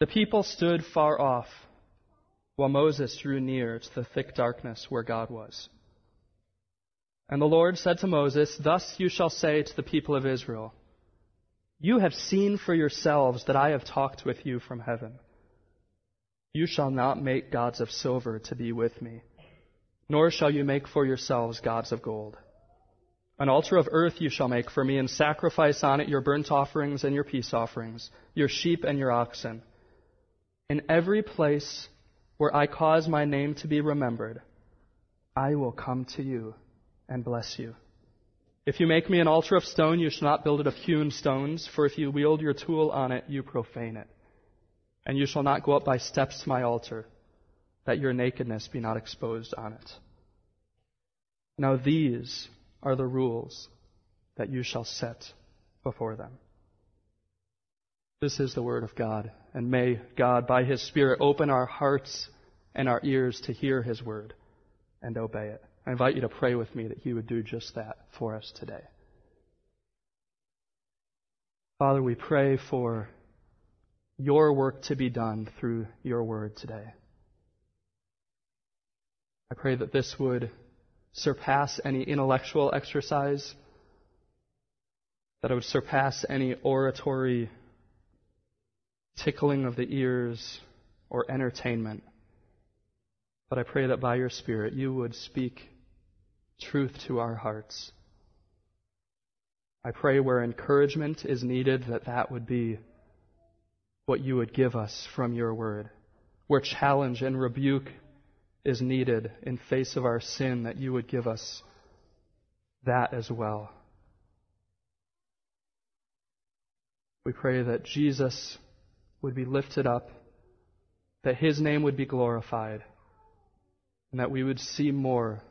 The people stood far off, while Moses drew near to the thick darkness where God was. And the Lord said to Moses, Thus you shall say to the people of Israel, You have seen for yourselves that I have talked with you from heaven. You shall not make gods of silver to be with me, nor shall you make for yourselves gods of gold. An altar of earth you shall make for me, and sacrifice on it your burnt offerings and your peace offerings, your sheep and your oxen. In every place where I cause my name to be remembered, I will come to you and bless you. If you make me an altar of stone, you shall not build it of hewn stones, for if you wield your tool on it, you profane it. And you shall not go up by steps to my altar, that your nakedness be not exposed on it. Now these are the rules that you shall set before them. This is the word of God, and may God, by his Spirit, open our hearts and our ears to hear his word and obey it. I invite you to pray with me that He would do just that for us today. Father, we pray for your work to be done through your word today. I pray that this would surpass any intellectual exercise, that it would surpass any oratory tickling of the ears or entertainment. But I pray that by your Spirit you would speak truth to our hearts. I pray where encouragement is needed, that that would be what you would give us from your word. Where challenge and rebuke is needed in face of our sin, that you would give us that as well. We pray that Jesus would be lifted up, that his name would be glorified, and that we would see more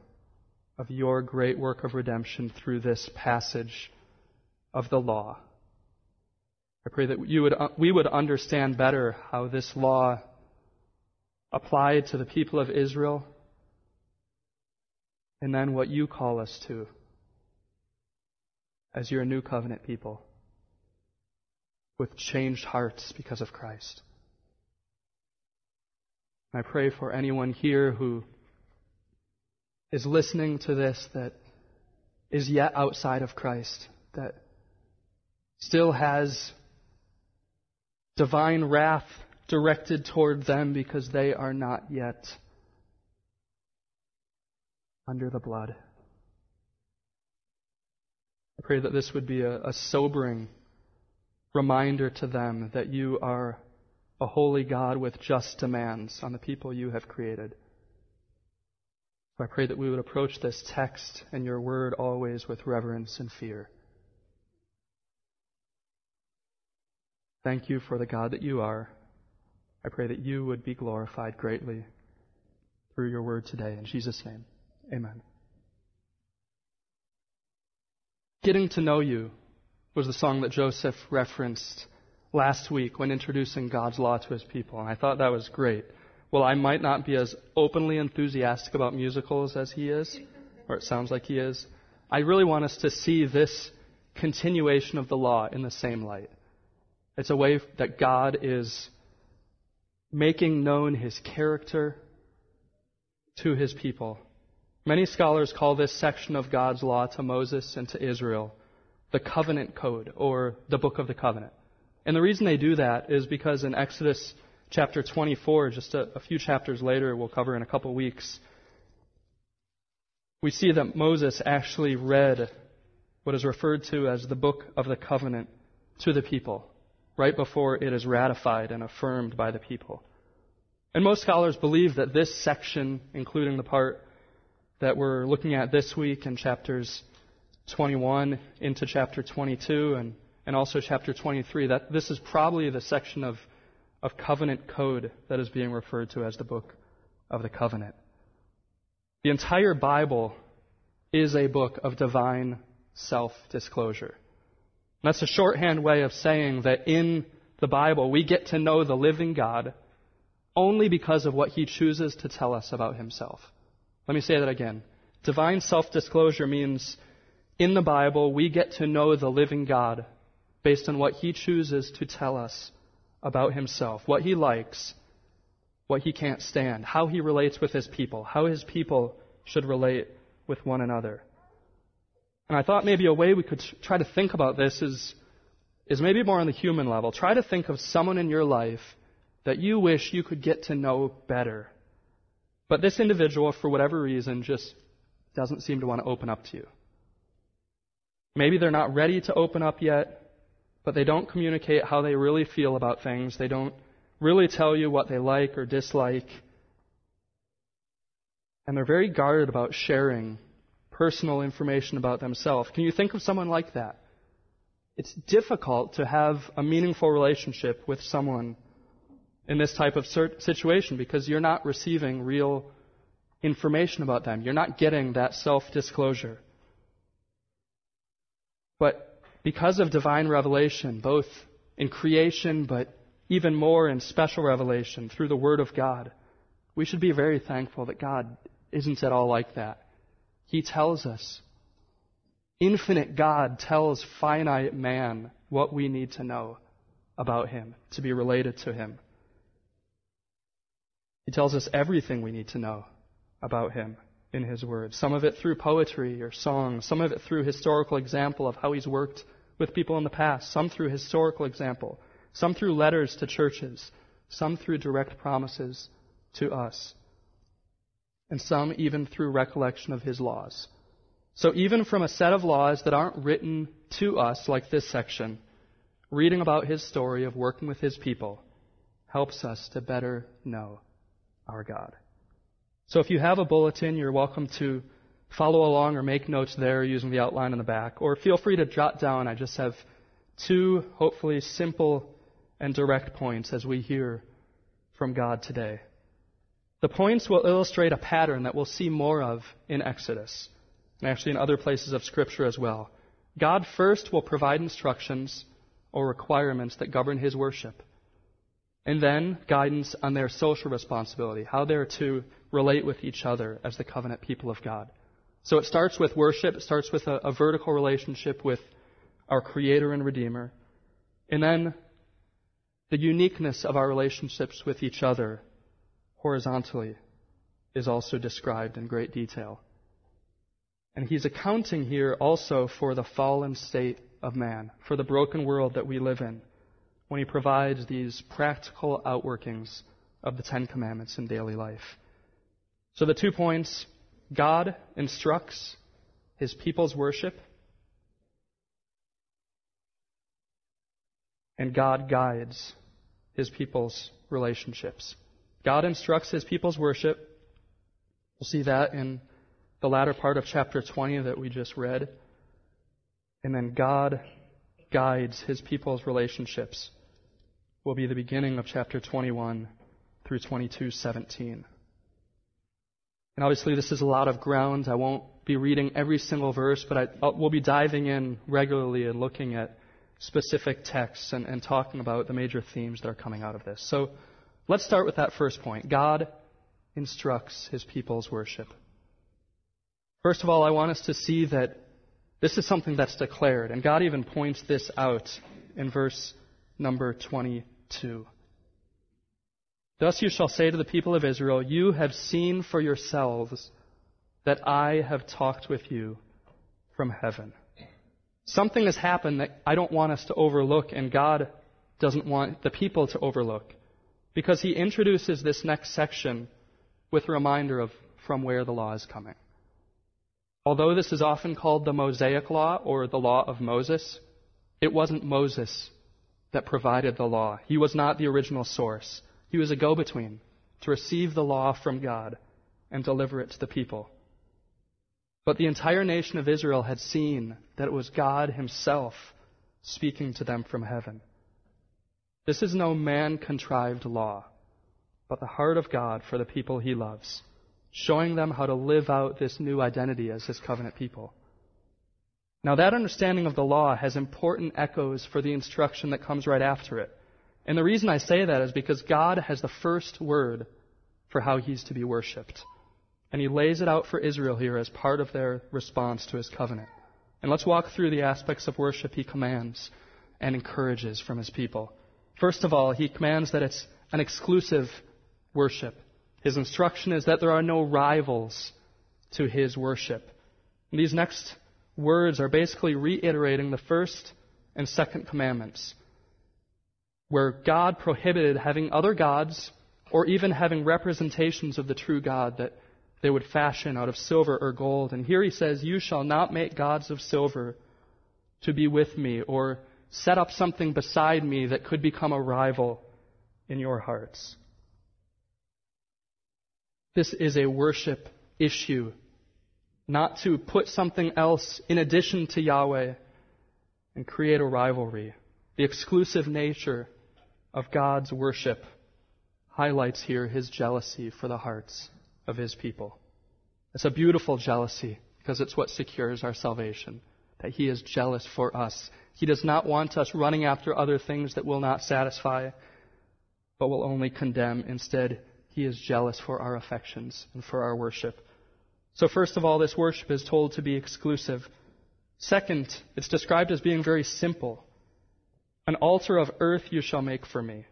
of your great work of redemption through this passage of the law. I pray that you would, uh, we would understand better how this law applied to the people of Israel and then what you call us to as your new covenant people with changed hearts because of Christ. I pray for anyone here who is listening to this that is yet outside of Christ, that still has divine wrath directed toward them because they are not yet under the blood. I pray that this would be a, a sobering reminder to them that you are a holy God with just demands on the people you have created. I pray that we would approach this text and your word always with reverence and fear. Thank you for the God that you are. I pray that you would be glorified greatly through your word today. In Jesus' name, amen. Getting to know you was the song that Joseph referenced last week when introducing God's law to his people, and I thought that was great well, I might not be as openly enthusiastic about musicals as he is, or it sounds like he is, I really want us to see this continuation of the law in the same light. It's a way that God is making known his character to his people. Many scholars call this section of God's law to Moses and to Israel the covenant code or the book of the covenant. And the reason they do that is because in Exodus chapter 24, just a, a few chapters later, we'll cover in a couple weeks, we see that Moses actually read what is referred to as the book of the covenant to the people right before it is ratified and affirmed by the people. And most scholars believe that this section, including the part that we're looking at this week in chapters 21 into chapter 22 and, and also chapter 23, that this is probably the section of of covenant code that is being referred to as the book of the covenant. The entire Bible is a book of divine self disclosure. That's a shorthand way of saying that in the Bible we get to know the living God only because of what he chooses to tell us about himself. Let me say that again. Divine self disclosure means in the Bible we get to know the living God based on what he chooses to tell us about himself, what he likes, what he can't stand, how he relates with his people, how his people should relate with one another. And I thought maybe a way we could try to think about this is, is maybe more on the human level. Try to think of someone in your life that you wish you could get to know better. But this individual, for whatever reason, just doesn't seem to want to open up to you. Maybe they're not ready to open up yet, but they don't communicate how they really feel about things. They don't really tell you what they like or dislike. And they're very guarded about sharing personal information about themselves. Can you think of someone like that? It's difficult to have a meaningful relationship with someone in this type of situation because you're not receiving real information about them. You're not getting that self disclosure. But because of divine revelation, both in creation, but even more in special revelation through the Word of God, we should be very thankful that God isn't at all like that. He tells us. Infinite God tells finite man what we need to know about Him, to be related to Him. He tells us everything we need to know about Him in His Word. Some of it through poetry or song, some of it through historical example of how He's worked with people in the past, some through historical example, some through letters to churches, some through direct promises to us, and some even through recollection of His laws. So even from a set of laws that aren't written to us like this section, reading about His story of working with His people helps us to better know our God. So if you have a bulletin, you're welcome to follow along or make notes there using the outline in the back. Or feel free to jot down. I just have two, hopefully, simple and direct points as we hear from God today. The points will illustrate a pattern that we'll see more of in Exodus, and actually in other places of Scripture as well. God first will provide instructions or requirements that govern His worship and then guidance on their social responsibility, how they're to relate with each other as the covenant people of God. So it starts with worship, it starts with a, a vertical relationship with our Creator and Redeemer, and then the uniqueness of our relationships with each other horizontally is also described in great detail. And he's accounting here also for the fallen state of man, for the broken world that we live in when he provides these practical outworkings of the Ten Commandments in daily life. So the two points God instructs his people's worship, and God guides his people's relationships. God instructs his people's worship. We'll see that in the latter part of chapter 20 that we just read. And then God guides his people's relationships will be the beginning of chapter 21 through 22:17. And obviously, this is a lot of ground. I won't be reading every single verse, but I, uh, we'll be diving in regularly and looking at specific texts and, and talking about the major themes that are coming out of this. So let's start with that first point. God instructs his people's worship. First of all, I want us to see that this is something that's declared, and God even points this out in verse number 20. 2. Thus you shall say to the people of Israel, You have seen for yourselves that I have talked with you from heaven. Something has happened that I don't want us to overlook, and God doesn't want the people to overlook. Because he introduces this next section with a reminder of from where the law is coming. Although this is often called the Mosaic Law or the Law of Moses, it wasn't Moses that provided the law. He was not the original source. He was a go between to receive the law from God and deliver it to the people. But the entire nation of Israel had seen that it was God Himself speaking to them from heaven. This is no man contrived law, but the heart of God for the people He loves, showing them how to live out this new identity as His covenant people. Now, that understanding of the law has important echoes for the instruction that comes right after it. And the reason I say that is because God has the first word for how he's to be worshiped. And he lays it out for Israel here as part of their response to his covenant. And let's walk through the aspects of worship he commands and encourages from his people. First of all, he commands that it's an exclusive worship. His instruction is that there are no rivals to his worship. And these next words are basically reiterating the first and second commandments, where God prohibited having other gods or even having representations of the true God that they would fashion out of silver or gold. And here he says, You shall not make gods of silver to be with me, or set up something beside me that could become a rival in your hearts. This is a worship issue, not to put something else in addition to Yahweh and create a rivalry. The exclusive nature of God's worship highlights here his jealousy for the hearts of his people. It's a beautiful jealousy because it's what secures our salvation, that he is jealous for us. He does not want us running after other things that will not satisfy, but will only condemn. Instead, he is jealous for our affections and for our worship. So, first of all, this worship is told to be exclusive. Second, it's described as being very simple. An altar of earth you shall make for me.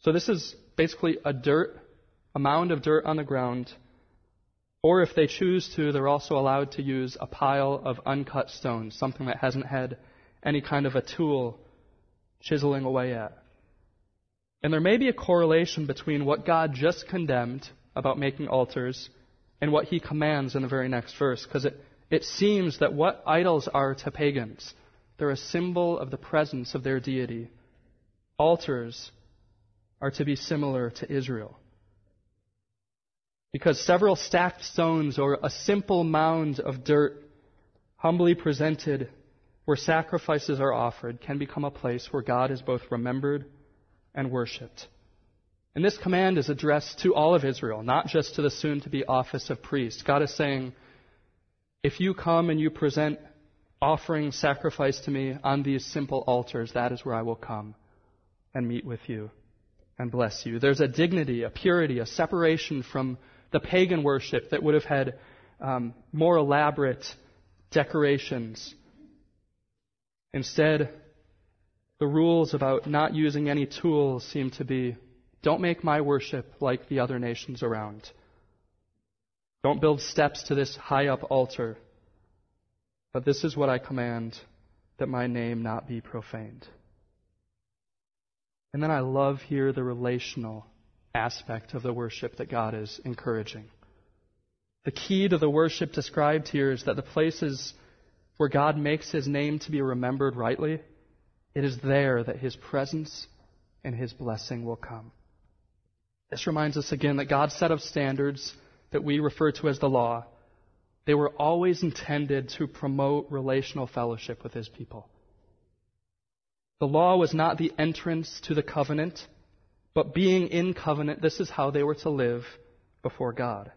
So, this is basically a dirt, a mound of dirt on the ground. Or if they choose to, they're also allowed to use a pile of uncut stones, something that hasn't had any kind of a tool chiseling away at. And there may be a correlation between what God just condemned about making altars and what he commands in the very next verse, because it, it seems that what idols are to pagans, they're a symbol of the presence of their deity. Altars are to be similar to Israel. Because several stacked stones or a simple mound of dirt, humbly presented where sacrifices are offered, can become a place where God is both remembered and worshiped. And this command is addressed to all of Israel, not just to the soon to be office of priest. God is saying, if you come and you present offering sacrifice to me on these simple altars, that is where I will come and meet with you and bless you. There's a dignity, a purity, a separation from the pagan worship that would have had um, more elaborate decorations. Instead, the rules about not using any tools seem to be don't make my worship like the other nations around. Don't build steps to this high up altar. But this is what I command that my name not be profaned. And then I love here the relational aspect of the worship that God is encouraging. The key to the worship described here is that the places where God makes his name to be remembered rightly, it is there that his presence and his blessing will come. This reminds us again that God set up standards that we refer to as the law. They were always intended to promote relational fellowship with his people. The law was not the entrance to the covenant, but being in covenant, this is how they were to live before God.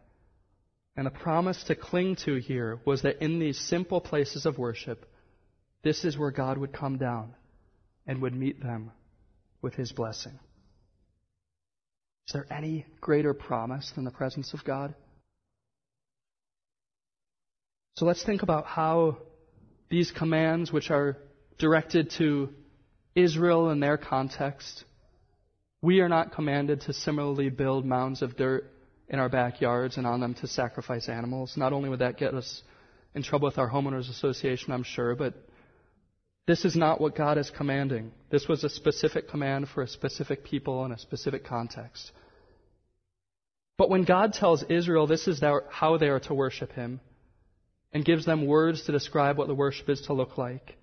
And the promise to cling to here was that in these simple places of worship, this is where God would come down and would meet them with his blessing. Is there any greater promise than the presence of God? So let's think about how these commands, which are directed to Israel in their context. We are not commanded to similarly build mounds of dirt in our backyards and on them to sacrifice animals. Not only would that get us in trouble with our homeowners association, I'm sure, but this is not what God is commanding. This was a specific command for a specific people in a specific context. But when God tells Israel this is how they are to worship Him, and gives them words to describe what the worship is to look like,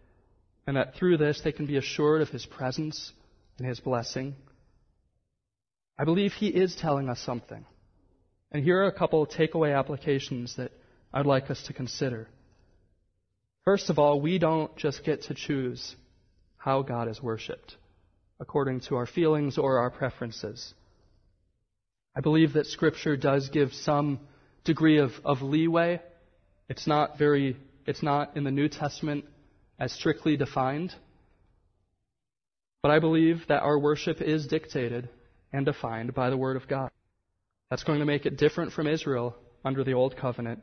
and that through this they can be assured of His presence and His blessing. I believe He is telling us something. And here are a couple of takeaway applications that I'd like us to consider. First of all, we don't just get to choose how God is worshiped according to our feelings or our preferences. I believe that Scripture does give some degree of, of leeway. It's not very, it's not in the New Testament as strictly defined. But I believe that our worship is dictated and defined by the Word of God. That's going to make it different from Israel under the Old Covenant,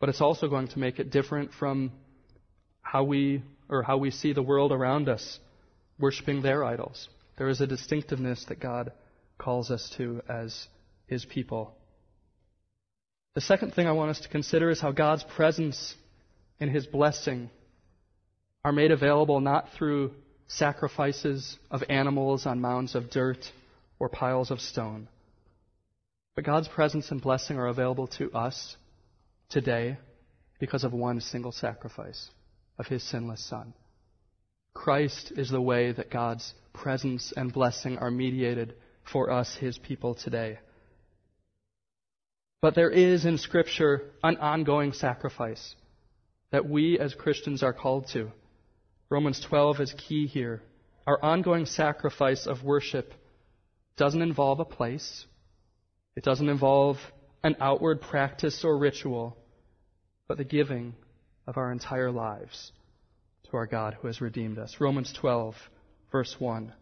but it's also going to make it different from how we or how we see the world around us worshiping their idols There is a distinctiveness that God calls us to as His people. The second thing I want us to consider is how God's presence and His blessing are made available not through sacrifices of animals on mounds of dirt or piles of stone, but God's presence and blessing are available to us today because of one single sacrifice of His sinless Son. Christ is the way that God's presence and blessing are mediated for us, His people, today. But there is in Scripture an ongoing sacrifice that we as Christians are called to. Romans 12 is key here. Our ongoing sacrifice of worship doesn't involve a place, it doesn't involve an outward practice or ritual, but the giving of our entire lives to our God who has redeemed us. Romans 12, verse 1.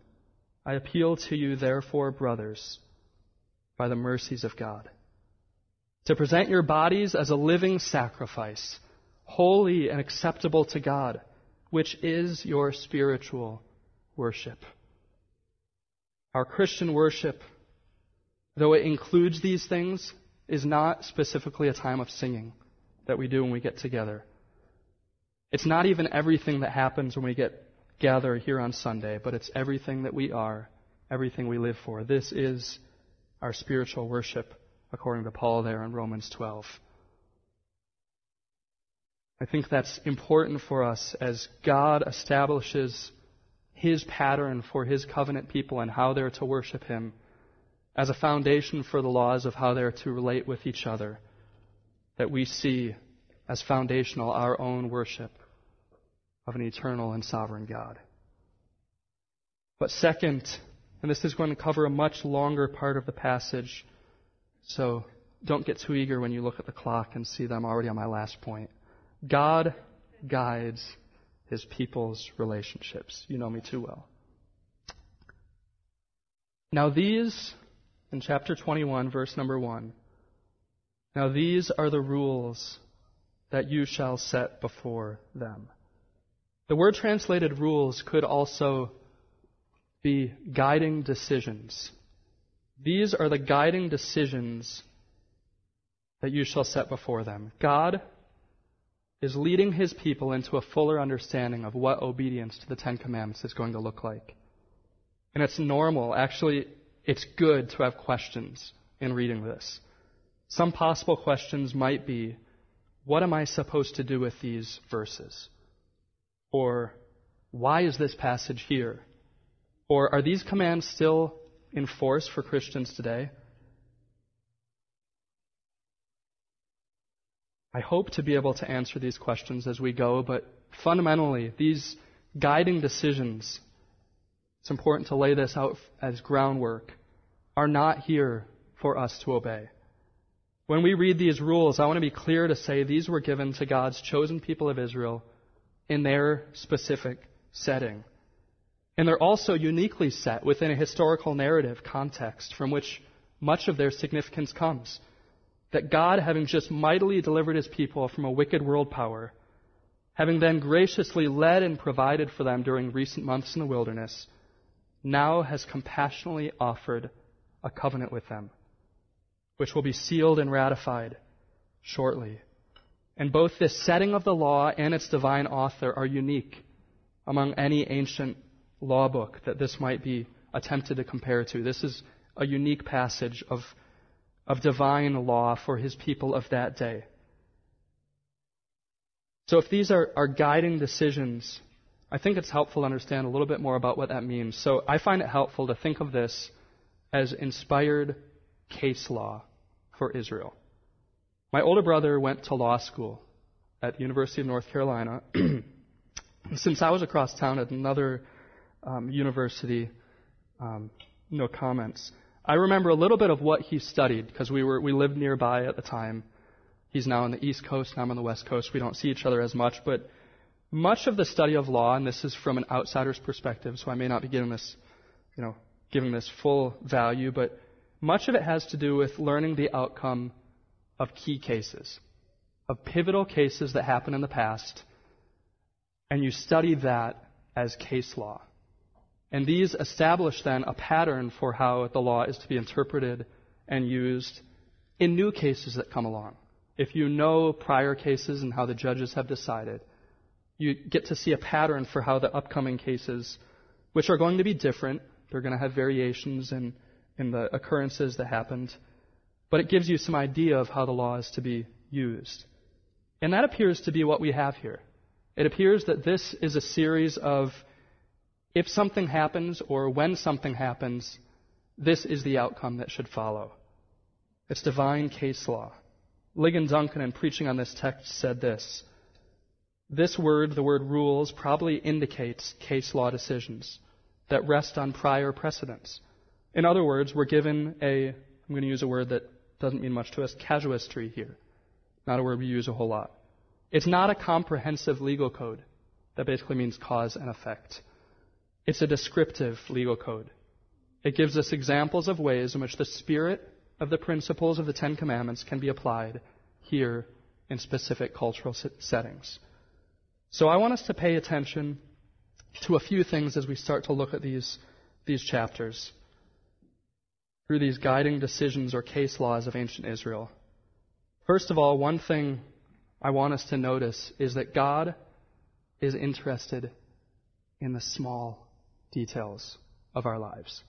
I appeal to you, therefore, brothers, by the mercies of God, to present your bodies as a living sacrifice, holy and acceptable to God, which is your spiritual worship. Our Christian worship, though it includes these things, is not specifically a time of singing that we do when we get together. It's not even everything that happens when we get gather here on Sunday, but it's everything that we are, everything we live for. This is our spiritual worship, according to Paul there in Romans 12. I think that's important for us as God establishes His pattern for His covenant people and how they're to worship Him as a foundation for the laws of how they're to relate with each other, that we see as foundational our own worship of an eternal and sovereign God. But second, and this is going to cover a much longer part of the passage, so don't get too eager when you look at the clock and see that I'm already on my last point. God guides his people's relationships. You know me too well. Now, these, in chapter 21, verse number 1, now these are the rules that you shall set before them. The word translated rules could also be guiding decisions. These are the guiding decisions that you shall set before them. God is leading his people into a fuller understanding of what obedience to the Ten Commandments is going to look like. And it's normal, actually, it's good to have questions in reading this. Some possible questions might be what am I supposed to do with these verses? Or why is this passage here? Or are these commands still in force for Christians today? I hope to be able to answer these questions as we go, but fundamentally, these guiding decisions, it's important to lay this out as groundwork, are not here for us to obey. When we read these rules, I want to be clear to say these were given to God's chosen people of Israel in their specific setting. And they're also uniquely set within a historical narrative context from which much of their significance comes. That God, having just mightily delivered his people from a wicked world power, having then graciously led and provided for them during recent months in the wilderness, now has compassionately offered a covenant with them which will be sealed and ratified shortly. And both this setting of the law and its divine author are unique among any ancient law book that this might be attempted to compare to. This is a unique passage of, of divine law for his people of that day. So if these are, are guiding decisions, I think it's helpful to understand a little bit more about what that means. So I find it helpful to think of this as inspired case law for Israel. My older brother went to law school at the University of North Carolina. Since I was across town at another um, university, um, no comments. I remember a little bit of what he studied because we were we lived nearby at the time. He's now on the East Coast, and I'm on the West Coast. We don't see each other as much, but much of the study of law, and this is from an outsider's perspective, so I may not be giving this, you know, giving this full value, but much of it has to do with learning the outcome of key cases, of pivotal cases that happen in the past, and you study that as case law. And these establish then a pattern for how the law is to be interpreted and used in new cases that come along. If you know prior cases and how the judges have decided, you get to see a pattern for how the upcoming cases, which are going to be different, they're going to have variations in, in the occurrences that happened, but it gives you some idea of how the law is to be used. And that appears to be what we have here. It appears that this is a series of if something happens or when something happens, this is the outcome that should follow. It's divine case law. Ligon Duncan, in preaching on this text, said this This word, the word rules, probably indicates case law decisions that rest on prior precedents. In other words, we're given a, I'm going to use a word that doesn't mean much to us, casuistry here. Not a word we use a whole lot. It's not a comprehensive legal code that basically means cause and effect. It's a descriptive legal code. It gives us examples of ways in which the spirit of the principles of the Ten Commandments can be applied here in specific cultural settings. So I want us to pay attention to a few things as we start to look at these, these chapters through these guiding decisions or case laws of ancient Israel. First of all, one thing I want us to notice is that God is interested in the small details of our lives.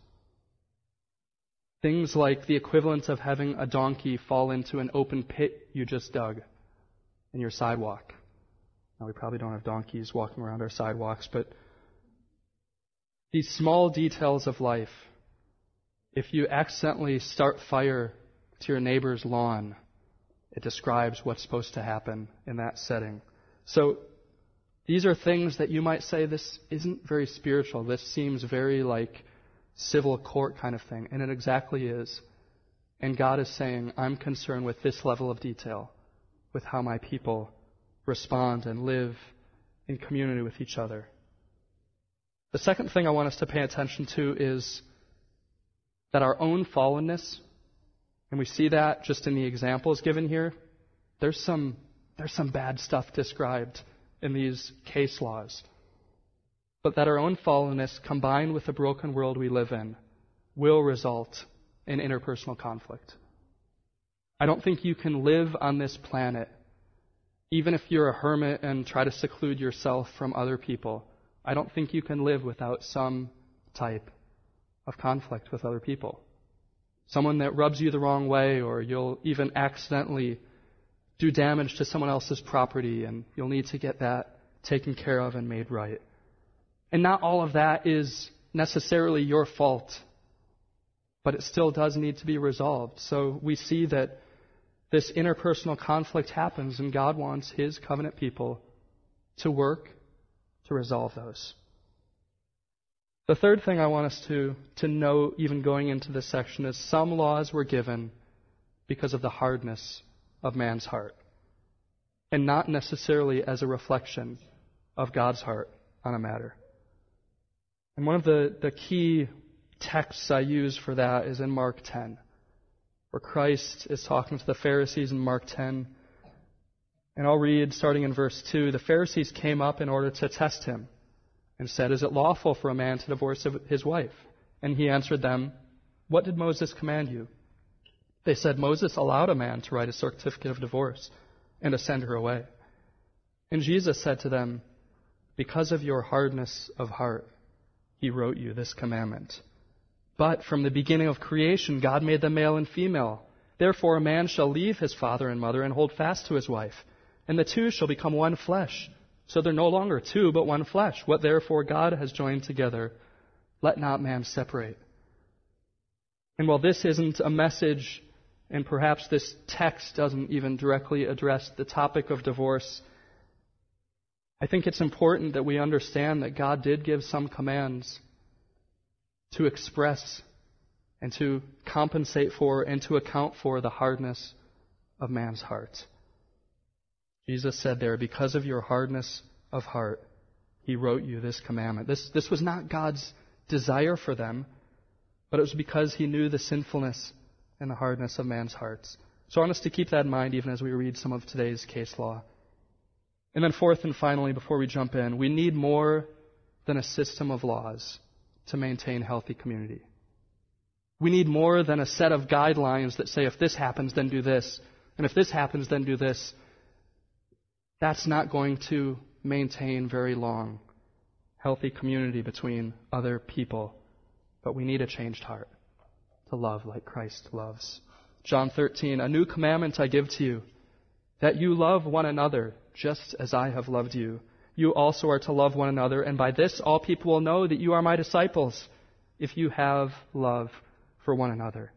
Things like the equivalent of having a donkey fall into an open pit you just dug in your sidewalk. Now, we probably don't have donkeys walking around our sidewalks, but these small details of life, if you accidentally start fire to your neighbor's lawn, it describes what's supposed to happen in that setting. So, these are things that you might say, this isn't very spiritual. This seems very like civil court kind of thing. And it exactly is. And God is saying, I'm concerned with this level of detail, with how my people respond and live in community with each other. The second thing I want us to pay attention to is that our own fallenness, and we see that just in the examples given here, there's some, there's some bad stuff described in these case laws but that our own fallenness combined with the broken world we live in will result in interpersonal conflict. I don't think you can live on this planet, even if you're a hermit and try to seclude yourself from other people. I don't think you can live without some type of conflict with other people. Someone that rubs you the wrong way, or you'll even accidentally do damage to someone else's property, and you'll need to get that taken care of and made right. And not all of that is necessarily your fault, but it still does need to be resolved. So we see that this interpersonal conflict happens, and God wants His covenant people to work to resolve those. The third thing I want us to, to know, even going into this section, is some laws were given because of the hardness of man's heart, and not necessarily as a reflection of God's heart on a matter. And one of the, the key texts I use for that is in Mark 10, where Christ is talking to the Pharisees in Mark 10. And I'll read starting in verse 2. The Pharisees came up in order to test him and said, Is it lawful for a man to divorce his wife? And he answered them, What did Moses command you? They said, Moses allowed a man to write a certificate of divorce and to send her away. And Jesus said to them, Because of your hardness of heart, he wrote you this commandment. But from the beginning of creation, God made them male and female. Therefore, a man shall leave his father and mother and hold fast to his wife, and the two shall become one flesh. So they're no longer two, but one flesh. What therefore God has joined together, let not man separate. And while this isn't a message, and perhaps this text doesn't even directly address the topic of divorce, I think it's important that we understand that God did give some commands to express and to compensate for and to account for the hardness of man's heart. Jesus said there, because of your hardness of heart, he wrote you this commandment. This, this was not God's desire for them, but it was because he knew the sinfulness and the hardness of man's hearts. So I want us to keep that in mind even as we read some of today's case law. And then, fourth and finally, before we jump in, we need more than a system of laws to maintain healthy community. We need more than a set of guidelines that say if this happens, then do this, and if this happens, then do this. That's not going to maintain very long healthy community between other people. But we need a changed heart to love like Christ loves. John 13, a new commandment I give to you, that you love one another just as I have loved you. You also are to love one another, and by this all people will know that you are my disciples, if you have love for one another.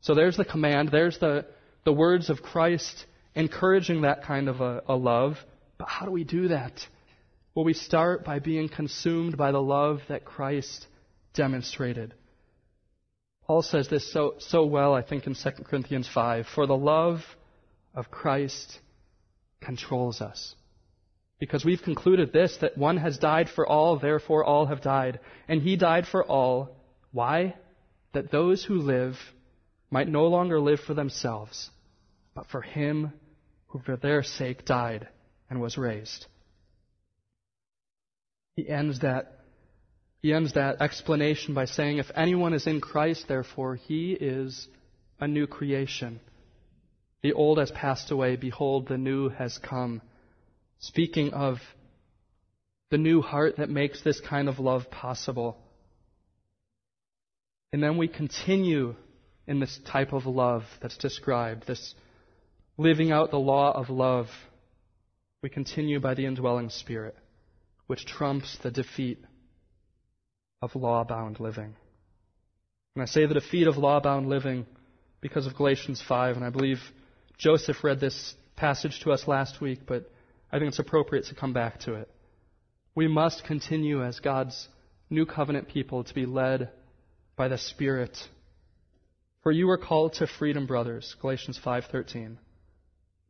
So there's the command, there's the, the words of Christ encouraging that kind of a, a love. But how do we do that? Well, we start by being consumed by the love that Christ demonstrated. Paul says this so, so well, I think, in 2 Corinthians 5. For the love of Christ controls us. Because we've concluded this, that one has died for all, therefore all have died. And he died for all. Why? That those who live might no longer live for themselves, but for him who for their sake died and was raised. He ends that he ends that explanation by saying, If anyone is in Christ, therefore, he is a new creation. The old has passed away. Behold, the new has come. Speaking of the new heart that makes this kind of love possible. And then we continue in this type of love that's described, this living out the law of love. We continue by the indwelling Spirit, which trumps the defeat of law bound living. And I say the defeat of law bound living because of Galatians 5, and I believe Joseph read this passage to us last week, but I think it's appropriate to come back to it. We must continue as God's new covenant people to be led by the Spirit. For you are called to freedom, brothers, Galatians 5:13.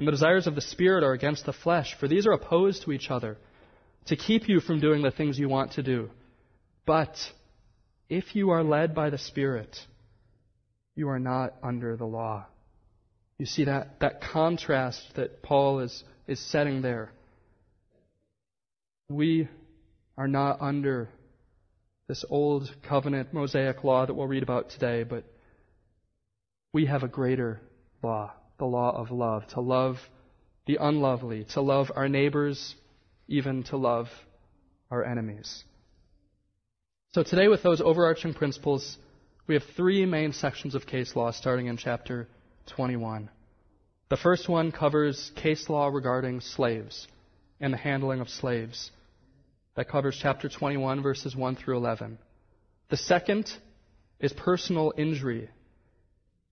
and the desires of the Spirit are against the flesh, for these are opposed to each other, to keep you from doing the things you want to do. But if you are led by the Spirit, you are not under the law. You see that, that contrast that Paul is, is setting there. We are not under this old covenant Mosaic law that we'll read about today, but we have a greater law, the law of love, to love the unlovely, to love our neighbors, even to love our enemies. So today, with those overarching principles, we have three main sections of case law starting in chapter 21. The first one covers case law regarding slaves and the handling of slaves. That covers chapter 21, verses 1 through 11. The second is personal injury,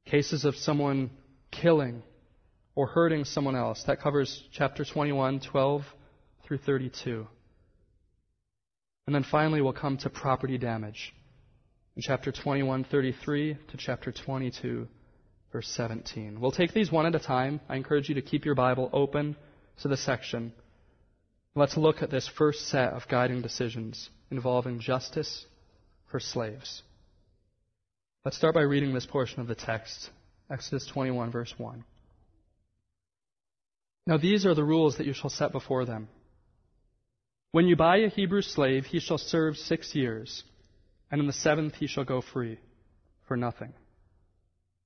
cases of someone killing or hurting someone else. That covers chapter 21, 12 through 32. And then finally, we'll come to property damage in chapter 21, 33 to chapter 22, verse 17. We'll take these one at a time. I encourage you to keep your Bible open to the section. Let's look at this first set of guiding decisions involving justice for slaves. Let's start by reading this portion of the text Exodus 21, verse 1. Now, these are the rules that you shall set before them. When you buy a Hebrew slave, he shall serve six years, and in the seventh he shall go free, for nothing.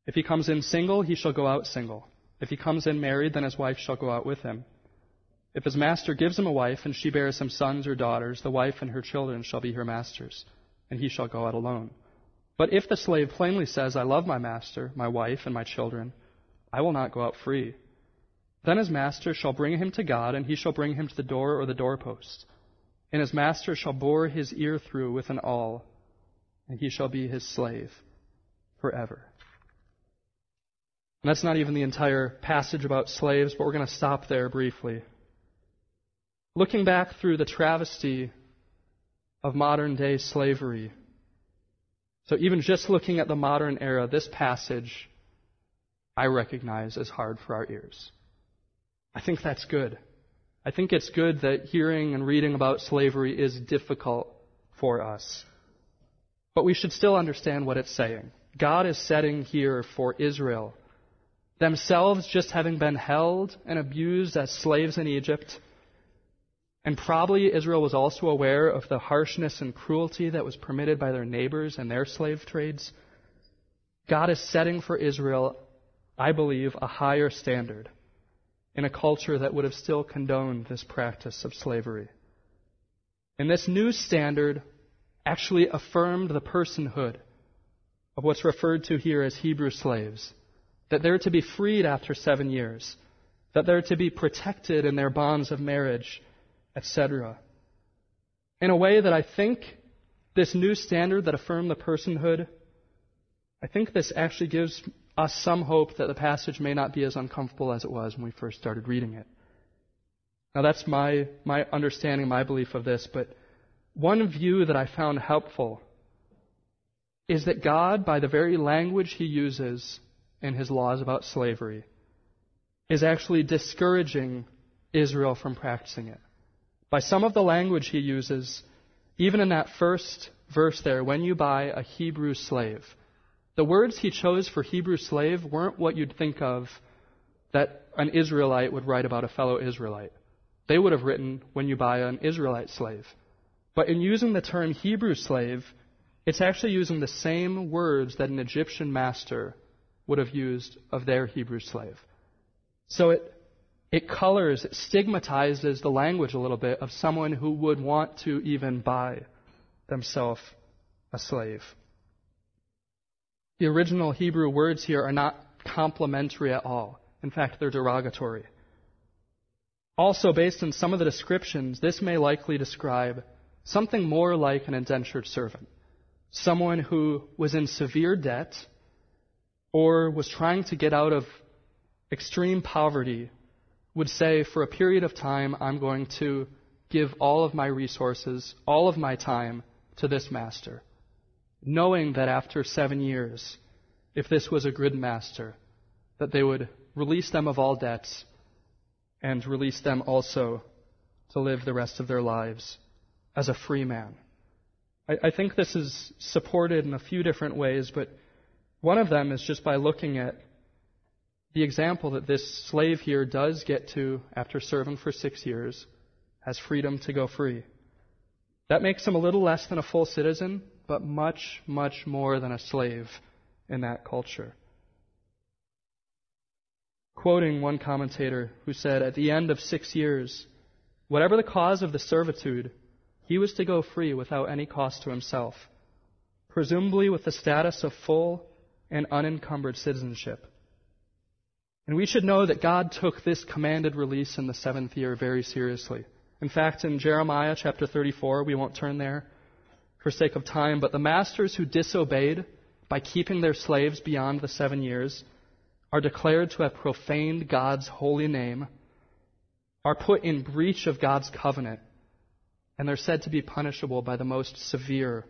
If he comes in single, he shall go out single. If he comes in married, then his wife shall go out with him. If his master gives him a wife, and she bears him sons or daughters, the wife and her children shall be her master's, and he shall go out alone. But if the slave plainly says, I love my master, my wife, and my children, I will not go out free. Then his master shall bring him to God, and he shall bring him to the door or the doorpost. And his master shall bore his ear through with an awl, and he shall be his slave forever. And that's not even the entire passage about slaves, but we're going to stop there briefly. Looking back through the travesty of modern day slavery, So even just looking at the modern era, this passage I recognize as hard for our ears. I think that's good. I think it's good that hearing and reading about slavery is difficult for us. But we should still understand what it's saying. God is setting here for Israel, themselves just having been held and abused as slaves in Egypt. And probably Israel was also aware of the harshness and cruelty that was permitted by their neighbors and their slave trades. God is setting for Israel, I believe, a higher standard in a culture that would have still condoned this practice of slavery. And this new standard actually affirmed the personhood of what's referred to here as Hebrew slaves. That they're to be freed after seven years, that they're to be protected in their bonds of marriage, etc. In a way that I think this new standard that affirmed the personhood, I think this actually gives us some hope that the passage may not be as uncomfortable as it was when we first started reading it. Now, that's my, my understanding, my belief of this, but one view that I found helpful is that God, by the very language he uses in his laws about slavery, is actually discouraging Israel from practicing it. By some of the language he uses, even in that first verse there, when you buy a Hebrew slave, the words he chose for Hebrew slave weren't what you'd think of that an Israelite would write about a fellow Israelite. They would have written when you buy an Israelite slave. But in using the term Hebrew slave, it's actually using the same words that an Egyptian master would have used of their Hebrew slave. So it, it colors, it stigmatizes the language a little bit of someone who would want to even buy themselves a slave. The original Hebrew words here are not complimentary at all. In fact, they're derogatory. Also, based on some of the descriptions, this may likely describe something more like an indentured servant. Someone who was in severe debt or was trying to get out of extreme poverty would say, for a period of time, I'm going to give all of my resources, all of my time to this master knowing that after seven years, if this was a good master, that they would release them of all debts and release them also to live the rest of their lives as a free man. I, I think this is supported in a few different ways, but one of them is just by looking at the example that this slave here does get to after serving for six years, has freedom to go free. That makes him a little less than a full citizen, but much, much more than a slave in that culture. Quoting one commentator who said, At the end of six years, whatever the cause of the servitude, he was to go free without any cost to himself, presumably with the status of full and unencumbered citizenship. And we should know that God took this commanded release in the seventh year very seriously. In fact, in Jeremiah chapter 34, we won't turn there, for sake of time, but the masters who disobeyed by keeping their slaves beyond the seven years are declared to have profaned God's holy name, are put in breach of God's covenant, and they're said to be punishable by the most severe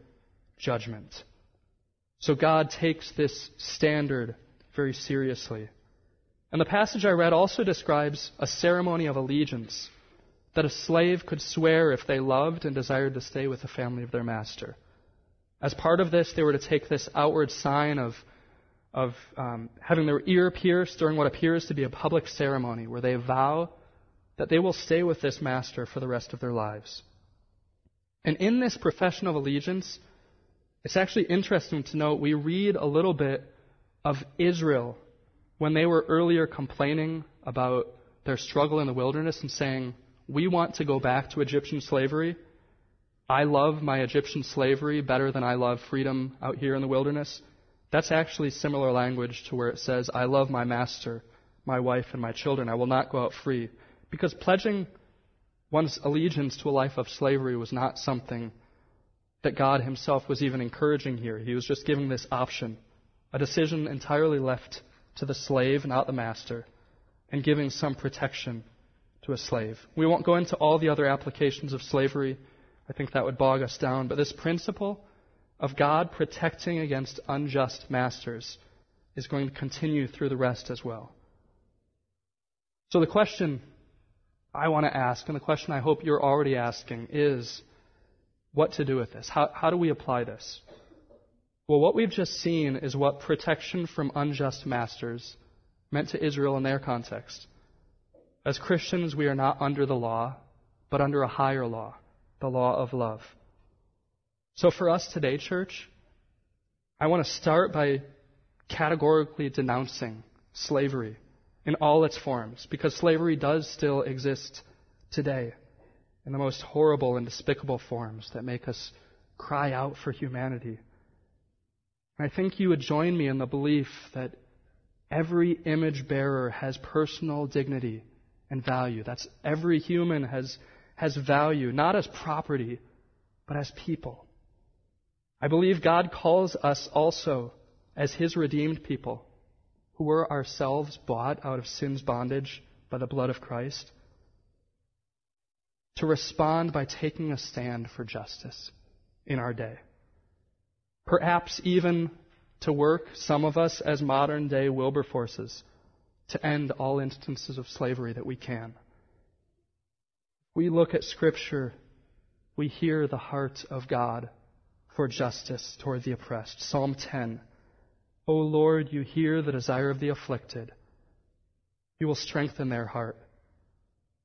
judgment. So God takes this standard very seriously. And the passage I read also describes a ceremony of allegiance that a slave could swear if they loved and desired to stay with the family of their master. As part of this, they were to take this outward sign of, of um, having their ear pierced during what appears to be a public ceremony where they vow that they will stay with this master for the rest of their lives. And in this profession of allegiance, it's actually interesting to note we read a little bit of Israel when they were earlier complaining about their struggle in the wilderness and saying, we want to go back to Egyptian slavery. I love my Egyptian slavery better than I love freedom out here in the wilderness. That's actually similar language to where it says, I love my master, my wife, and my children. I will not go out free. Because pledging one's allegiance to a life of slavery was not something that God Himself was even encouraging here. He was just giving this option, a decision entirely left to the slave, not the master, and giving some protection to a slave. We won't go into all the other applications of slavery. I think that would bog us down. But this principle of God protecting against unjust masters is going to continue through the rest as well. So the question I want to ask, and the question I hope you're already asking, is what to do with this? How, how do we apply this? Well, what we've just seen is what protection from unjust masters meant to Israel in their context. As Christians, we are not under the law, but under a higher law, the law of love. So for us today, church, I want to start by categorically denouncing slavery in all its forms, because slavery does still exist today in the most horrible and despicable forms that make us cry out for humanity. I think you would join me in the belief that every image bearer has personal dignity and value. That's every human has, has value, not as property, but as people. I believe God calls us also as His redeemed people, who were ourselves bought out of sin's bondage by the blood of Christ, to respond by taking a stand for justice in our day. Perhaps even to work, some of us, as modern day Wilberforces, to end all instances of slavery that we can. We look at Scripture, we hear the heart of God for justice toward the oppressed. Psalm 10 O Lord, you hear the desire of the afflicted. You will strengthen their heart.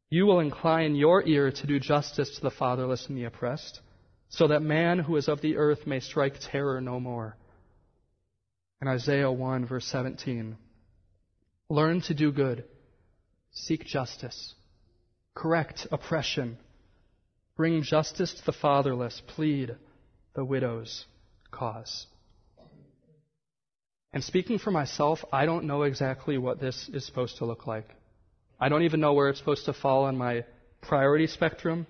You will incline your ear to do justice to the fatherless and the oppressed, so that man who is of the earth may strike terror no more. In Isaiah 1, verse 17, learn to do good, seek justice, correct oppression, bring justice to the fatherless, plead the widow's cause. And speaking for myself, I don't know exactly what this is supposed to look like. I don't even know where it's supposed to fall on my priority spectrum,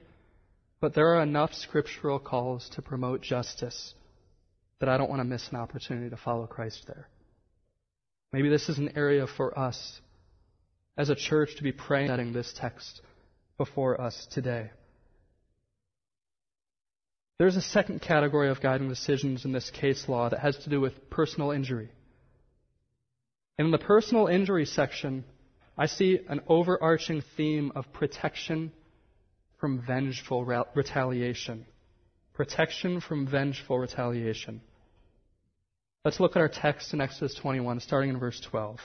but there are enough scriptural calls to promote justice that I don't want to miss an opportunity to follow Christ there. Maybe this is an area for us as a church to be praying setting this text before us today. There's a second category of guiding decisions in this case law that has to do with personal injury. In the personal injury section, I see an overarching theme of protection from vengeful retaliation. Protection from vengeful retaliation. Let's look at our text in Exodus 21, starting in verse 12.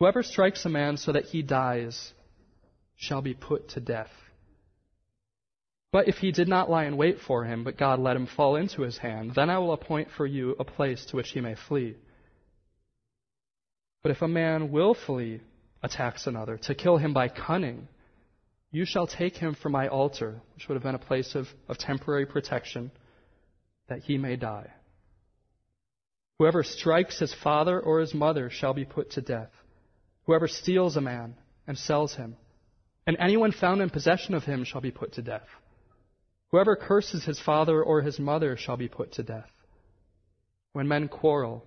Whoever strikes a man so that he dies shall be put to death. But if he did not lie in wait for him, but God let him fall into his hand, then I will appoint for you a place to which he may flee. But if a man wilfully attacks another to kill him by cunning, you shall take him from my altar, which would have been a place of, of temporary protection, that he may die. Whoever strikes his father or his mother shall be put to death. Whoever steals a man and sells him, and anyone found in possession of him shall be put to death. Whoever curses his father or his mother shall be put to death. When men quarrel,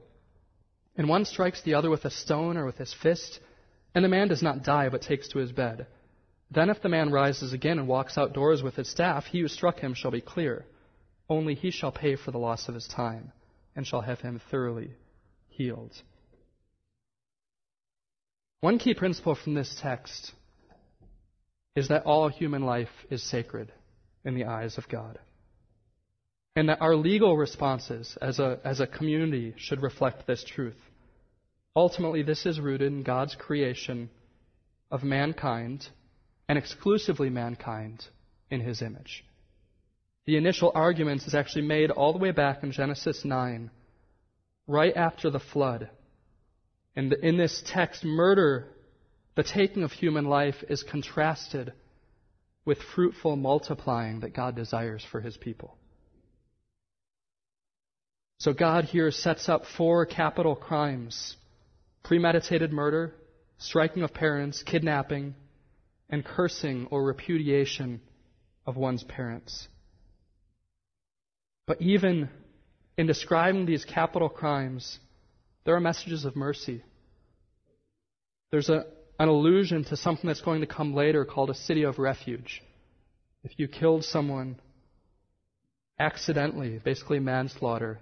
and one strikes the other with a stone or with his fist, and the man does not die but takes to his bed, then if the man rises again and walks outdoors with his staff, he who struck him shall be clear. Only he shall pay for the loss of his time, and shall have him thoroughly healed. One key principle from this text is that all human life is sacred in the eyes of God. And that our legal responses as a, as a community should reflect this truth. Ultimately, this is rooted in God's creation of mankind, and exclusively mankind, in His image. The initial argument is actually made all the way back in Genesis 9, right after the flood. And in this text, murder, the taking of human life, is contrasted with fruitful multiplying that God desires for his people. So God here sets up four capital crimes premeditated murder, striking of parents, kidnapping, and cursing or repudiation of one's parents. But even in describing these capital crimes, there are messages of mercy. There's a, an allusion to something that's going to come later called a city of refuge. If you killed someone accidentally, basically manslaughter.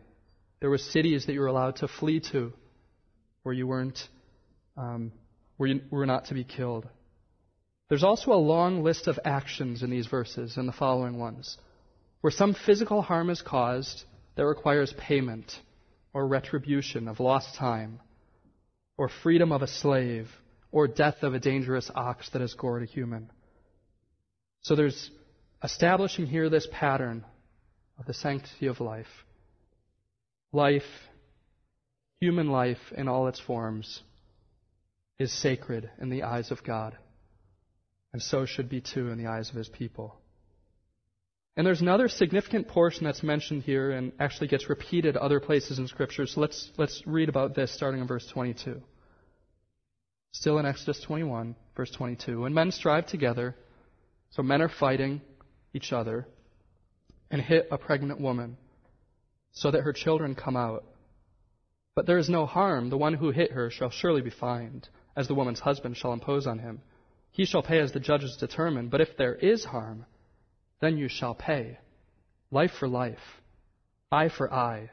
There were cities that you were allowed to flee to where you weren't, um, where you were not to be killed. There's also a long list of actions in these verses and the following ones where some physical harm is caused that requires payment or retribution of lost time or freedom of a slave or death of a dangerous ox that has gored a human. So there's establishing here this pattern of the sanctity of life. Life, human life in all its forms, is sacred in the eyes of God. And so should be too in the eyes of his people. And there's another significant portion that's mentioned here and actually gets repeated other places in Scripture. So let's, let's read about this starting in verse 22. Still in Exodus 21, verse 22. When men strive together, so men are fighting each other, and hit a pregnant woman, so that her children come out. But there is no harm. The one who hit her shall surely be fined, as the woman's husband shall impose on him. He shall pay as the judges determine. But if there is harm, then you shall pay. Life for life, eye for eye,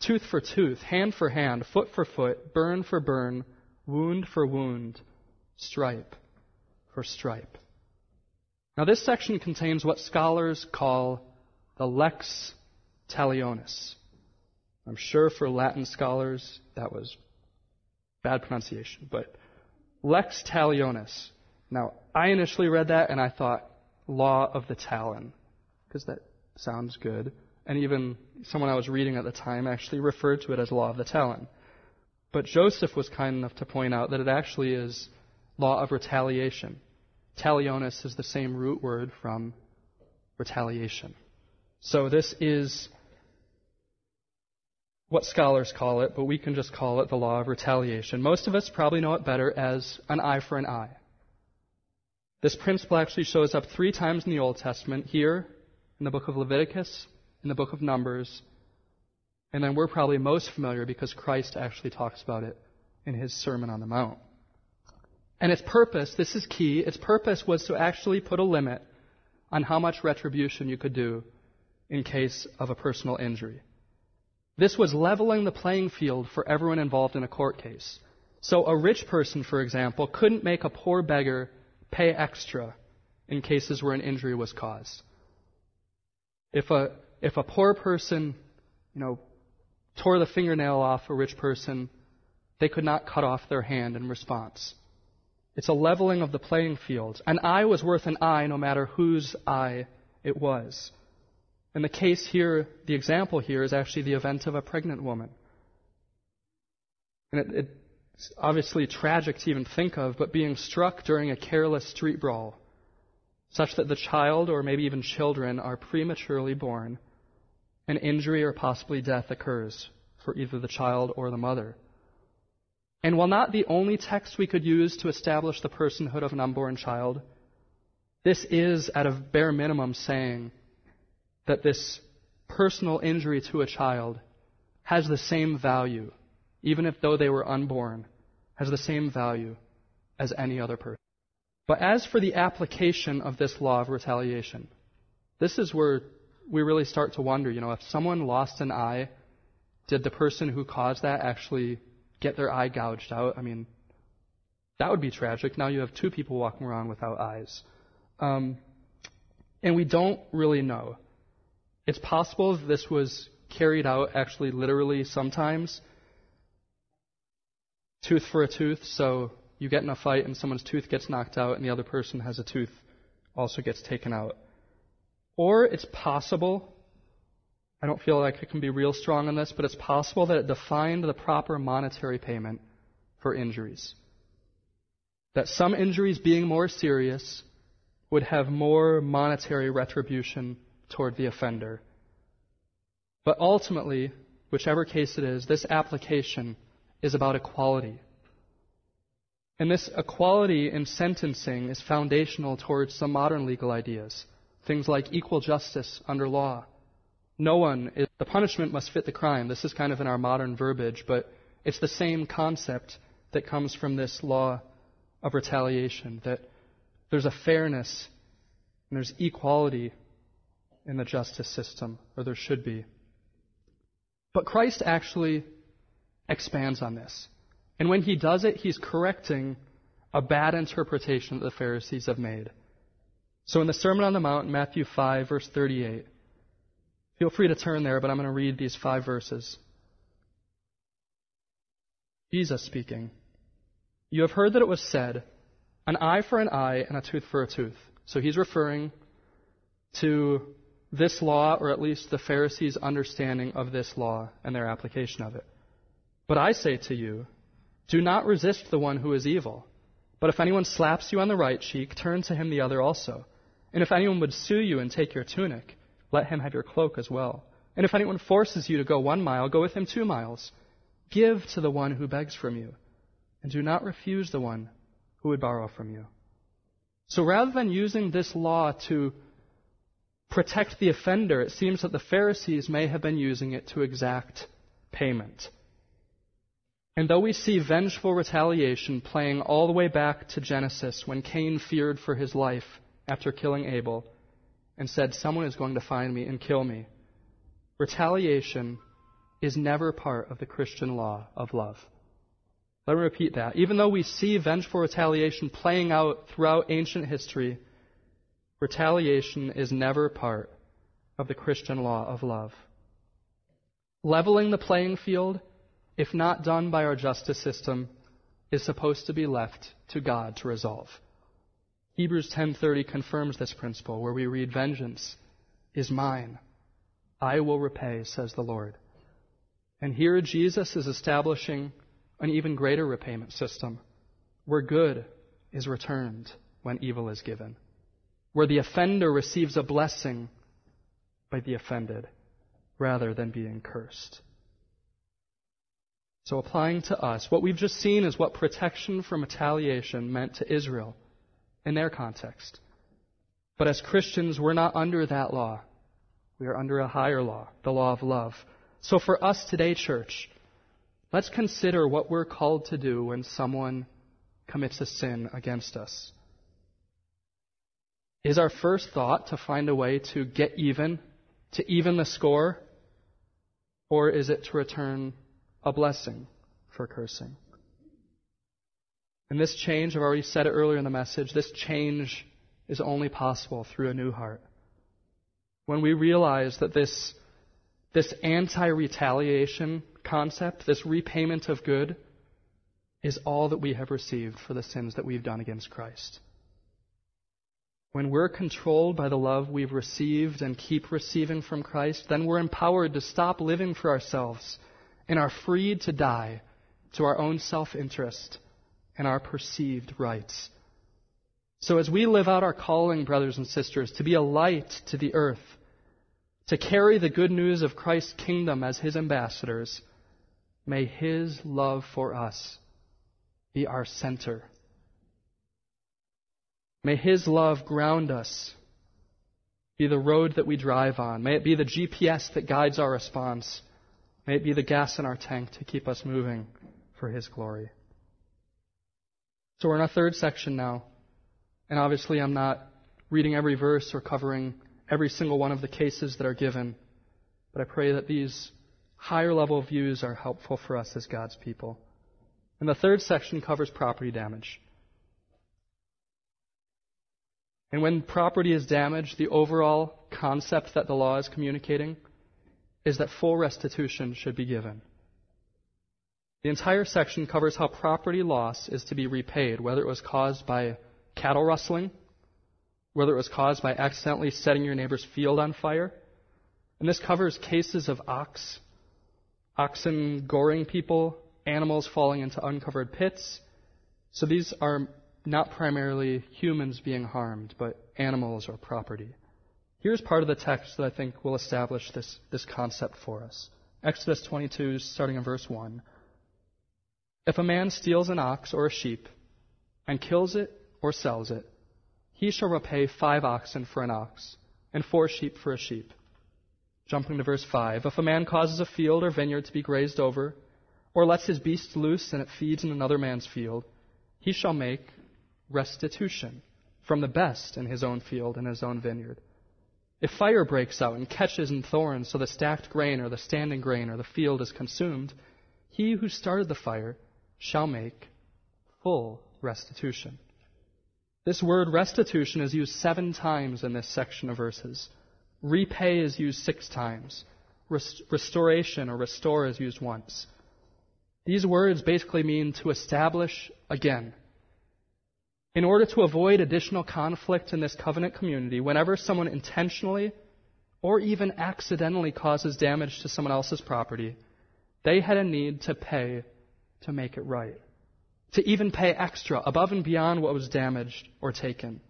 tooth for tooth, hand for hand, foot for foot, burn for burn, wound for wound, stripe for stripe. Now, this section contains what scholars call the lex talionis. I'm sure for Latin scholars that was bad pronunciation, but lex talionis. Now, I initially read that and I thought law of the talon, because that sounds good. And even someone I was reading at the time actually referred to it as law of the talon. But Joseph was kind enough to point out that it actually is law of retaliation. Talionis is the same root word from retaliation. So this is what scholars call it, but we can just call it the law of retaliation. Most of us probably know it better as an eye for an eye. This principle actually shows up three times in the Old Testament here, in the book of Leviticus, in the book of Numbers, and then we're probably most familiar because Christ actually talks about it in his Sermon on the Mount. And its purpose, this is key, its purpose was to actually put a limit on how much retribution you could do in case of a personal injury. This was leveling the playing field for everyone involved in a court case. So a rich person, for example, couldn't make a poor beggar pay extra in cases where an injury was caused. If a, if a poor person, you know, tore the fingernail off a rich person, they could not cut off their hand in response. It's a leveling of the playing field. An eye was worth an eye no matter whose eye it was. And the case here, the example here is actually the event of a pregnant woman. And it, obviously tragic to even think of, but being struck during a careless street brawl, such that the child or maybe even children are prematurely born, an injury or possibly death occurs for either the child or the mother. And while not the only text we could use to establish the personhood of an unborn child, this is, at a bare minimum, saying that this personal injury to a child has the same value, even if though they were unborn, has the same value as any other person. But as for the application of this law of retaliation, this is where we really start to wonder, you know, if someone lost an eye, did the person who caused that actually get their eye gouged out. I mean, that would be tragic. Now you have two people walking around without eyes. Um, and we don't really know. It's possible this was carried out actually literally sometimes. Tooth for a tooth, so you get in a fight and someone's tooth gets knocked out and the other person has a tooth also gets taken out. Or it's possible I don't feel like I can be real strong on this, but it's possible that it defined the proper monetary payment for injuries. That some injuries being more serious would have more monetary retribution toward the offender. But ultimately, whichever case it is, this application is about equality. And this equality in sentencing is foundational towards some modern legal ideas. Things like equal justice under law no one, is, the punishment must fit the crime. This is kind of in our modern verbiage, but it's the same concept that comes from this law of retaliation that there's a fairness and there's equality in the justice system, or there should be. But Christ actually expands on this. And when he does it, he's correcting a bad interpretation that the Pharisees have made. So in the Sermon on the Mount, Matthew 5, verse 38, feel free to turn there, but I'm going to read these five verses. Jesus speaking. You have heard that it was said, an eye for an eye and a tooth for a tooth. So he's referring to this law, or at least the Pharisees' understanding of this law and their application of it. But I say to you, do not resist the one who is evil. But if anyone slaps you on the right cheek, turn to him the other also. And if anyone would sue you and take your tunic, let him have your cloak as well. And if anyone forces you to go one mile, go with him two miles. Give to the one who begs from you, and do not refuse the one who would borrow from you. So rather than using this law to protect the offender, it seems that the Pharisees may have been using it to exact payment. And though we see vengeful retaliation playing all the way back to Genesis when Cain feared for his life after killing Abel and said, Someone is going to find me and kill me, retaliation is never part of the Christian law of love. Let me repeat that. Even though we see vengeful retaliation playing out throughout ancient history, retaliation is never part of the Christian law of love. Leveling the playing field if not done by our justice system, is supposed to be left to God to resolve. Hebrews 10:30 confirms this principle where we read vengeance is mine I will repay says the Lord. And here Jesus is establishing an even greater repayment system where good is returned when evil is given, where the offender receives a blessing by the offended rather than being cursed. So, applying to us, what we've just seen is what protection from retaliation meant to Israel in their context. But as Christians, we're not under that law. We are under a higher law, the law of love. So, for us today, church, let's consider what we're called to do when someone commits a sin against us. Is our first thought to find a way to get even, to even the score? Or is it to return a blessing for cursing. And this change, I've already said it earlier in the message, this change is only possible through a new heart. When we realize that this, this anti retaliation concept, this repayment of good, is all that we have received for the sins that we've done against Christ. When we're controlled by the love we've received and keep receiving from Christ, then we're empowered to stop living for ourselves and are freed to die to our own self interest and our perceived rights. So, as we live out our calling, brothers and sisters, to be a light to the earth, to carry the good news of Christ's kingdom as his ambassadors, may his love for us be our center. May his love ground us, be the road that we drive on. May it be the GPS that guides our response. May it be the gas in our tank to keep us moving for His glory. So we're in our third section now. And obviously, I'm not reading every verse or covering every single one of the cases that are given. But I pray that these higher level views are helpful for us as God's people. And the third section covers property damage. And when property is damaged, the overall concept that the law is communicating is that full restitution should be given. The entire section covers how property loss is to be repaid, whether it was caused by cattle rustling, whether it was caused by accidentally setting your neighbor's field on fire. And this covers cases of ox, oxen goring people, animals falling into uncovered pits. So these are not primarily humans being harmed, but animals or property. Here's part of the text that I think will establish this, this concept for us. Exodus 22, starting in verse 1. If a man steals an ox or a sheep and kills it or sells it, he shall repay five oxen for an ox and four sheep for a sheep. Jumping to verse 5. If a man causes a field or vineyard to be grazed over, or lets his beast loose and it feeds in another man's field, he shall make restitution from the best in his own field and his own vineyard If fire breaks out and catches in thorns so the stacked grain or the standing grain or the field is consumed, he who started the fire shall make full restitution. This word restitution is used seven times in this section of verses. Repay is used six times. Rest- restoration or restore is used once. These words basically mean to establish again. In order to avoid additional conflict in this covenant community, whenever someone intentionally or even accidentally causes damage to someone else's property, they had a need to pay to make it right. To even pay extra, above and beyond what was damaged or taken.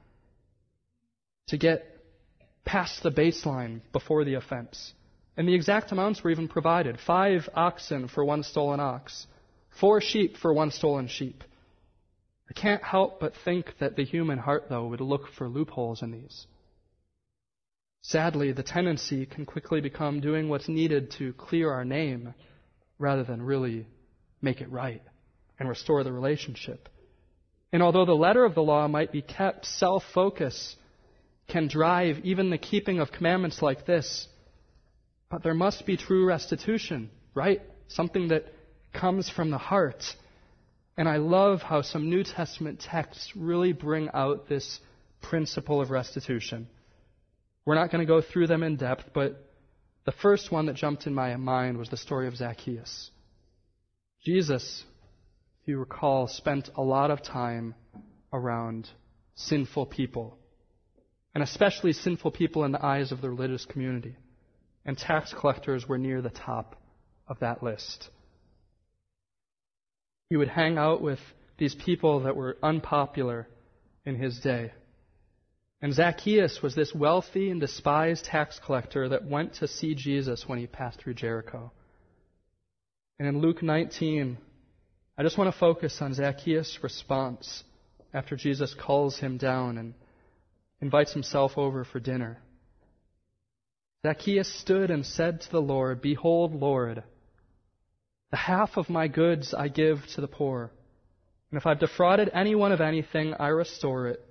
To get past the baseline before the offense. And the exact amounts were even provided five oxen for one stolen ox, four sheep for one stolen sheep. I can't help but think that the human heart, though, would look for loopholes in these. Sadly, the tendency can quickly become doing what's needed to clear our name rather than really make it right and restore the relationship. And although the letter of the law might be kept, self focus can drive even the keeping of commandments like this. But there must be true restitution, right? Something that comes from the heart. And I love how some New Testament texts really bring out this principle of restitution. We're not going to go through them in depth, but the first one that jumped in my mind was the story of Zacchaeus. Jesus, if you recall, spent a lot of time around sinful people, and especially sinful people in the eyes of the religious community. And tax collectors were near the top of that list. He would hang out with these people that were unpopular in his day. And Zacchaeus was this wealthy and despised tax collector that went to see Jesus when he passed through Jericho. And in Luke 19, I just want to focus on Zacchaeus' response after Jesus calls him down and invites himself over for dinner. Zacchaeus stood and said to the Lord, Behold, Lord, the half of my goods I give to the poor. And if I've defrauded anyone of anything, I restore it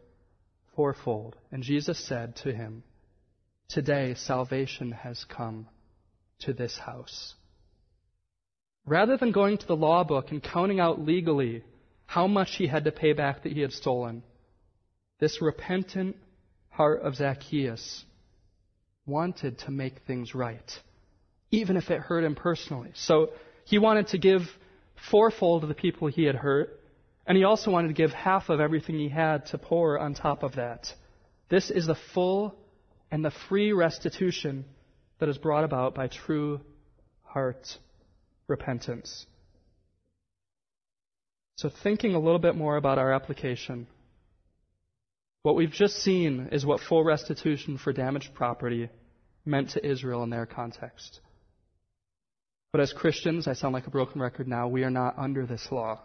fourfold. And Jesus said to him, Today salvation has come to this house. Rather than going to the law book and counting out legally how much he had to pay back that he had stolen, this repentant heart of Zacchaeus wanted to make things right, even if it hurt him personally. So he wanted to give fourfold to the people he had hurt, and he also wanted to give half of everything he had to poor on top of that. This is the full and the free restitution that is brought about by true heart repentance. So, thinking a little bit more about our application, what we've just seen is what full restitution for damaged property meant to Israel in their context. But as Christians, I sound like a broken record now, we are not under this law.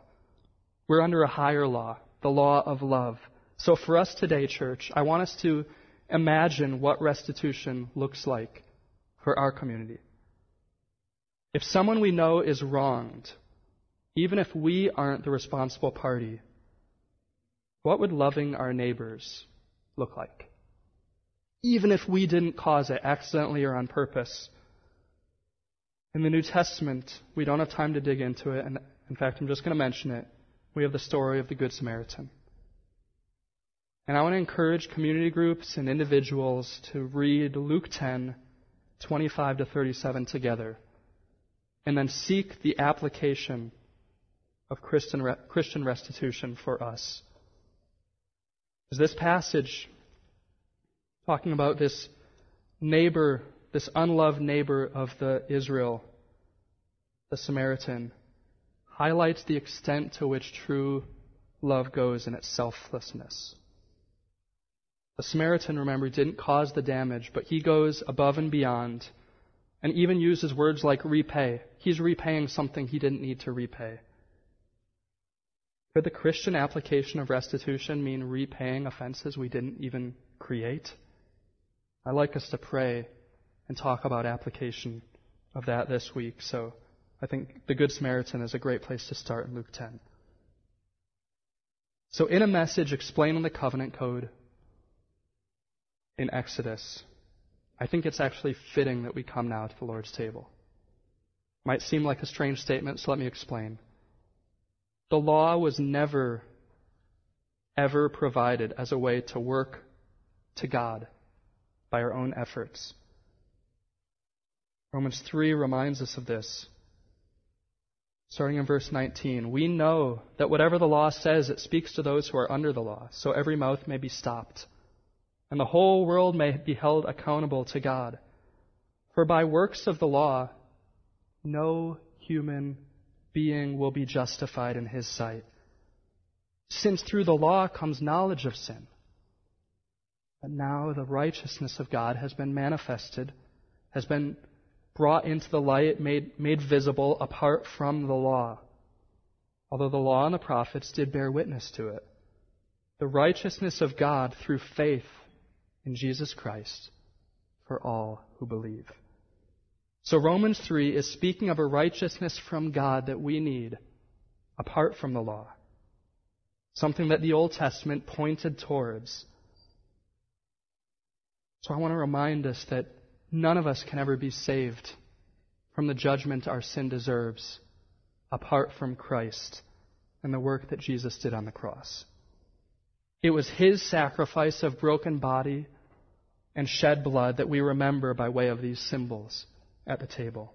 We're under a higher law, the law of love. So for us today, church, I want us to imagine what restitution looks like for our community. If someone we know is wronged, even if we aren't the responsible party, what would loving our neighbors look like? Even if we didn't cause it accidentally or on purpose, in the New Testament, we don't have time to dig into it, and in fact, I'm just going to mention it. We have the story of the Good Samaritan. And I want to encourage community groups and individuals to read Luke 10, 25 to 37 together, and then seek the application of Christian, Christian restitution for us. Is this passage talking about this neighbor this unloved neighbor of the Israel, the Samaritan, highlights the extent to which true love goes in its selflessness. The Samaritan, remember, didn't cause the damage, but he goes above and beyond and even uses words like repay. He's repaying something he didn't need to repay. Could the Christian application of restitution mean repaying offenses we didn't even create? I'd like us to pray and talk about application of that this week. So I think the Good Samaritan is a great place to start in Luke 10. So, in a message explaining the covenant code in Exodus, I think it's actually fitting that we come now to the Lord's table. Might seem like a strange statement, so let me explain. The law was never, ever provided as a way to work to God by our own efforts. Romans 3 reminds us of this. Starting in verse 19, we know that whatever the law says, it speaks to those who are under the law, so every mouth may be stopped, and the whole world may be held accountable to God. For by works of the law, no human being will be justified in his sight, since through the law comes knowledge of sin. But now the righteousness of God has been manifested, has been brought into the light, made, made visible apart from the law. Although the law and the prophets did bear witness to it. The righteousness of God through faith in Jesus Christ for all who believe. So Romans 3 is speaking of a righteousness from God that we need apart from the law. Something that the Old Testament pointed towards. So I want to remind us that None of us can ever be saved from the judgment our sin deserves apart from Christ and the work that Jesus did on the cross. It was His sacrifice of broken body and shed blood that we remember by way of these symbols at the table.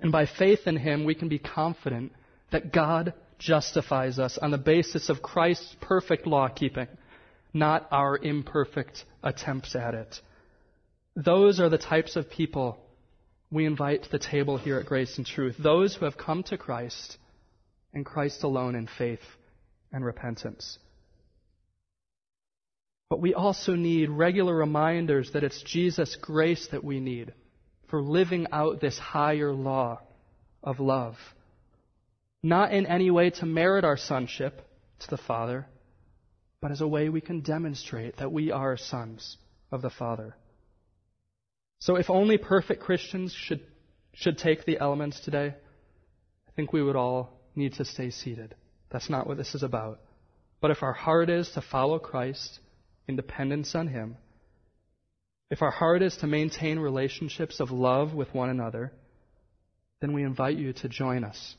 And by faith in Him, we can be confident that God justifies us on the basis of Christ's perfect law keeping, not our imperfect attempts at it. Those are the types of people we invite to the table here at Grace and Truth. Those who have come to Christ and Christ alone in faith and repentance. But we also need regular reminders that it's Jesus' grace that we need for living out this higher law of love. Not in any way to merit our sonship to the Father, but as a way we can demonstrate that we are sons of the Father. So if only perfect Christians should, should take the elements today, I think we would all need to stay seated. That's not what this is about. But if our heart is to follow Christ in dependence on Him, if our heart is to maintain relationships of love with one another, then we invite you to join us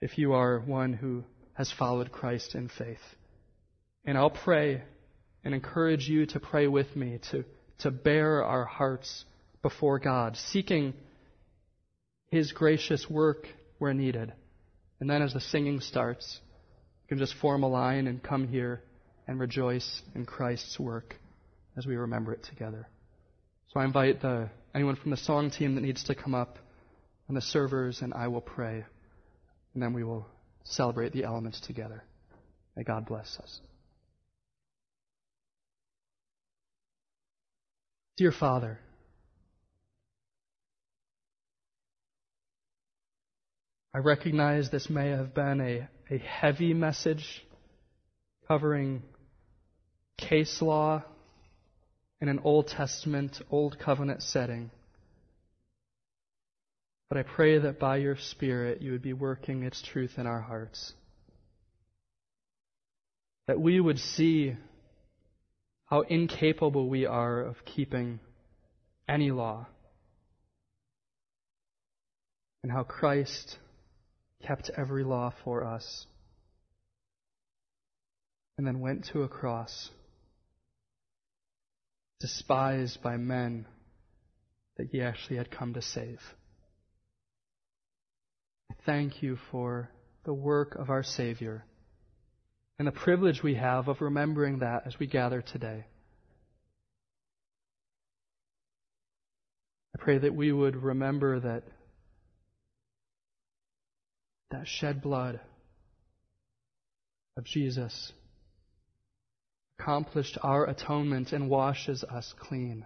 if you are one who has followed Christ in faith. And I'll pray and encourage you to pray with me to to bear our hearts before God, seeking His gracious work where needed. And then as the singing starts, you can just form a line and come here and rejoice in Christ's work as we remember it together. So I invite the, anyone from the song team that needs to come up and the servers, and I will pray. And then we will celebrate the elements together. May God bless us. Dear Father, I recognize this may have been a, a heavy message covering case law in an Old Testament, Old Covenant setting. But I pray that by your Spirit you would be working its truth in our hearts. That we would see how incapable we are of keeping any law, and how Christ kept every law for us. And then went to a cross, despised by men that he actually had come to save. Thank you for the work of our Savior and the privilege we have of remembering that as we gather today. I pray that we would remember that that shed blood of Jesus accomplished our atonement and washes us clean.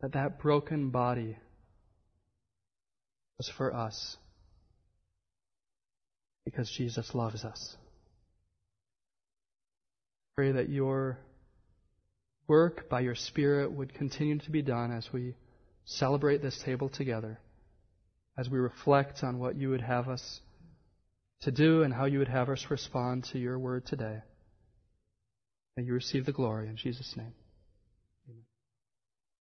That that broken body was for us because Jesus loves us. Pray that your work by your Spirit would continue to be done as we celebrate this table together, as we reflect on what you would have us to do and how you would have us respond to your word today. May you receive the glory in Jesus' name.